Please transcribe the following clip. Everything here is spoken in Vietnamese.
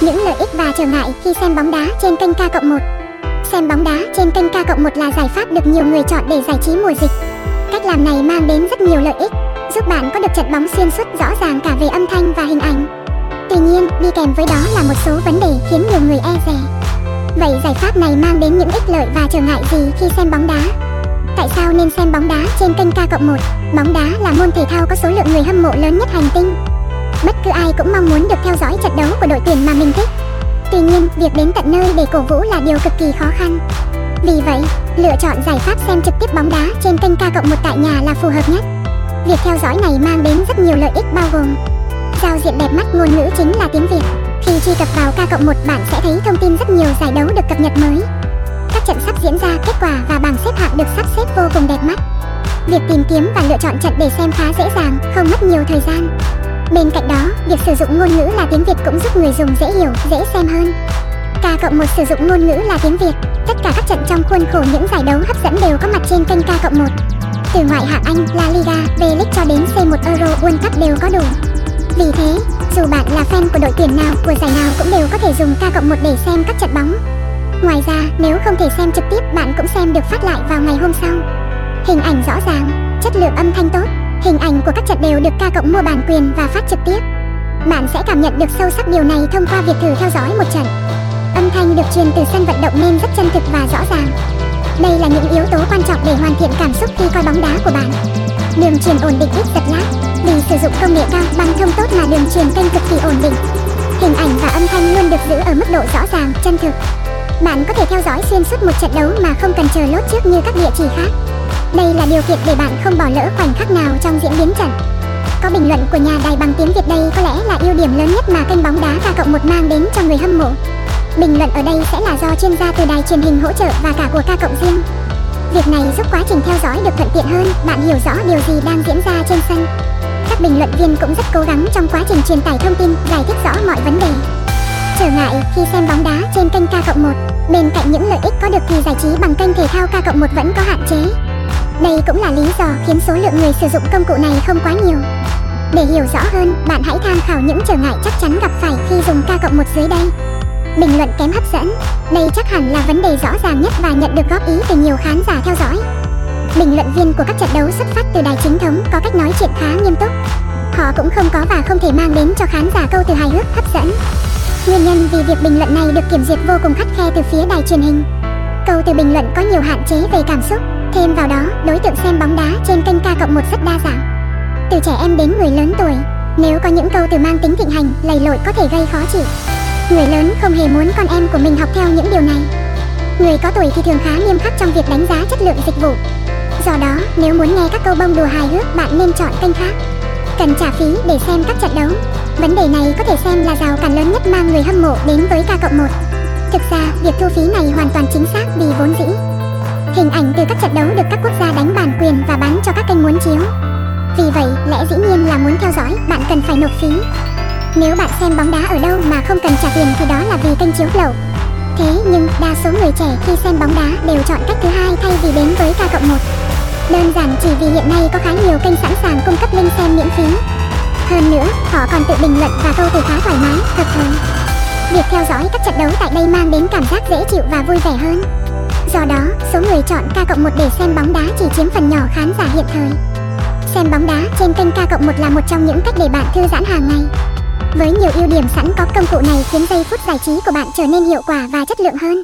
Những lợi ích và trở ngại khi xem bóng đá trên kênh K cộng 1 Xem bóng đá trên kênh K cộng 1 là giải pháp được nhiều người chọn để giải trí mùa dịch. Cách làm này mang đến rất nhiều lợi ích, giúp bạn có được trận bóng xuyên suốt rõ ràng cả về âm thanh và hình ảnh. Tuy nhiên, đi kèm với đó là một số vấn đề khiến nhiều người e dè. Vậy giải pháp này mang đến những ích lợi và trở ngại gì khi xem bóng đá? Tại sao nên xem bóng đá trên kênh K cộng 1? Bóng đá là môn thể thao có số lượng người hâm mộ lớn nhất hành tinh. Bất cứ ai cũng mong muốn được theo dõi trận đấu của đội tuyển mà mình thích. Tuy nhiên, việc đến tận nơi để cổ vũ là điều cực kỳ khó khăn. Vì vậy, lựa chọn giải pháp xem trực tiếp bóng đá trên kênh K cộng 1 tại nhà là phù hợp nhất. Việc theo dõi này mang đến rất nhiều lợi ích bao gồm Giao diện đẹp mắt ngôn ngữ chính là tiếng Việt. Khi truy cập vào K cộng 1 bạn sẽ thấy thông tin rất nhiều giải đấu được cập nhật mới. Các trận sắp diễn ra, kết quả và bảng xếp hạng được sắp xếp vô cùng đẹp mắt. Việc tìm kiếm và lựa chọn trận để xem khá dễ dàng, không mất nhiều thời gian. Bên cạnh đó, việc sử dụng ngôn ngữ là tiếng Việt cũng giúp người dùng dễ hiểu, dễ xem hơn. K cộng 1 sử dụng ngôn ngữ là tiếng Việt. Tất cả các trận trong khuôn khổ những giải đấu hấp dẫn đều có mặt trên kênh K cộng 1. Từ ngoại hạng Anh, La Liga, V-League cho đến C1 Euro World Cup đều có đủ. Vì thế, dù bạn là fan của đội tuyển nào, của giải nào cũng đều có thể dùng K cộng 1 để xem các trận bóng. Ngoài ra, nếu không thể xem trực tiếp, bạn cũng xem được phát lại vào ngày hôm sau. Hình ảnh rõ ràng, chất lượng âm thanh tốt, hình ảnh của các trận đều được ca cộng mua bản quyền và phát trực tiếp. Bạn sẽ cảm nhận được sâu sắc điều này thông qua việc thử theo dõi một trận. Âm thanh được truyền từ sân vận động nên rất chân thực và rõ ràng. Đây là những yếu tố quan trọng để hoàn thiện cảm xúc khi coi bóng đá của bạn. Đường truyền ổn định ít giật lag Vì sử dụng công nghệ cao, băng thông tốt mà đường truyền kênh cực kỳ ổn định. Hình ảnh và âm thanh luôn được giữ ở mức độ rõ ràng, chân thực. Bạn có thể theo dõi xuyên suốt một trận đấu mà không cần chờ lốt trước như các địa chỉ khác. Đây là điều kiện để bạn không bỏ lỡ khoảnh khắc nào trong diễn biến trận. Có bình luận của nhà đài bằng tiếng Việt đây có lẽ là ưu điểm lớn nhất mà kênh bóng đá và cộng một mang đến cho người hâm mộ. Bình luận ở đây sẽ là do chuyên gia từ đài truyền hình hỗ trợ và cả của ca cộng riêng. Việc này giúp quá trình theo dõi được thuận tiện hơn, bạn hiểu rõ điều gì đang diễn ra trên sân. Các bình luận viên cũng rất cố gắng trong quá trình truyền tải thông tin, giải thích rõ mọi vấn đề. Trở ngại khi xem bóng đá trên kênh K cộng 1, bên cạnh những lợi ích có được thì giải trí bằng kênh thể thao K cộng 1 vẫn có hạn chế. Đây cũng là lý do khiến số lượng người sử dụng công cụ này không quá nhiều. Để hiểu rõ hơn, bạn hãy tham khảo những trở ngại chắc chắn gặp phải khi dùng K cộng 1 dưới đây. Bình luận kém hấp dẫn. Đây chắc hẳn là vấn đề rõ ràng nhất và nhận được góp ý từ nhiều khán giả theo dõi. Bình luận viên của các trận đấu xuất phát từ đài chính thống có cách nói chuyện khá nghiêm túc. Họ cũng không có và không thể mang đến cho khán giả câu từ hài hước hấp dẫn. Nguyên nhân vì việc bình luận này được kiểm duyệt vô cùng khắt khe từ phía đài truyền hình. Câu từ bình luận có nhiều hạn chế về cảm xúc. Thêm vào đó, đối tượng xem bóng đá trên kênh K cộng 1 rất đa dạng Từ trẻ em đến người lớn tuổi Nếu có những câu từ mang tính thịnh hành, lầy lội có thể gây khó chịu Người lớn không hề muốn con em của mình học theo những điều này. Người có tuổi thì thường khá nghiêm khắc trong việc đánh giá chất lượng dịch vụ. Do đó, nếu muốn nghe các câu bông đùa hài hước, bạn nên chọn kênh khác. Cần trả phí để xem các trận đấu. Vấn đề này có thể xem là rào cản lớn nhất mang người hâm mộ đến với K cộng 1. Thực ra, việc thu phí này hoàn toàn chính xác vì vốn dĩ. Hình ảnh từ các trận đấu được các quốc gia đánh bản quyền và bán cho các kênh muốn chiếu. Vì vậy, lẽ dĩ nhiên là muốn theo dõi, bạn cần phải nộp phí. Nếu bạn xem bóng đá ở đâu mà không cần trả tiền thì đó là vì kênh chiếu lậu. Thế nhưng đa số người trẻ khi xem bóng đá đều chọn cách thứ hai thay vì đến với K cộng 1. Đơn giản chỉ vì hiện nay có khá nhiều kênh sẵn sàng cung cấp link xem miễn phí. Hơn nữa, họ còn tự bình luận và câu từ khá thoải mái, thật thời. Việc theo dõi các trận đấu tại đây mang đến cảm giác dễ chịu và vui vẻ hơn. Do đó, số người chọn K cộng 1 để xem bóng đá chỉ chiếm phần nhỏ khán giả hiện thời. Xem bóng đá trên kênh K cộng 1 là một trong những cách để bạn thư giãn hàng ngày. Với nhiều ưu điểm sẵn có công cụ này khiến giây phút giải trí của bạn trở nên hiệu quả và chất lượng hơn.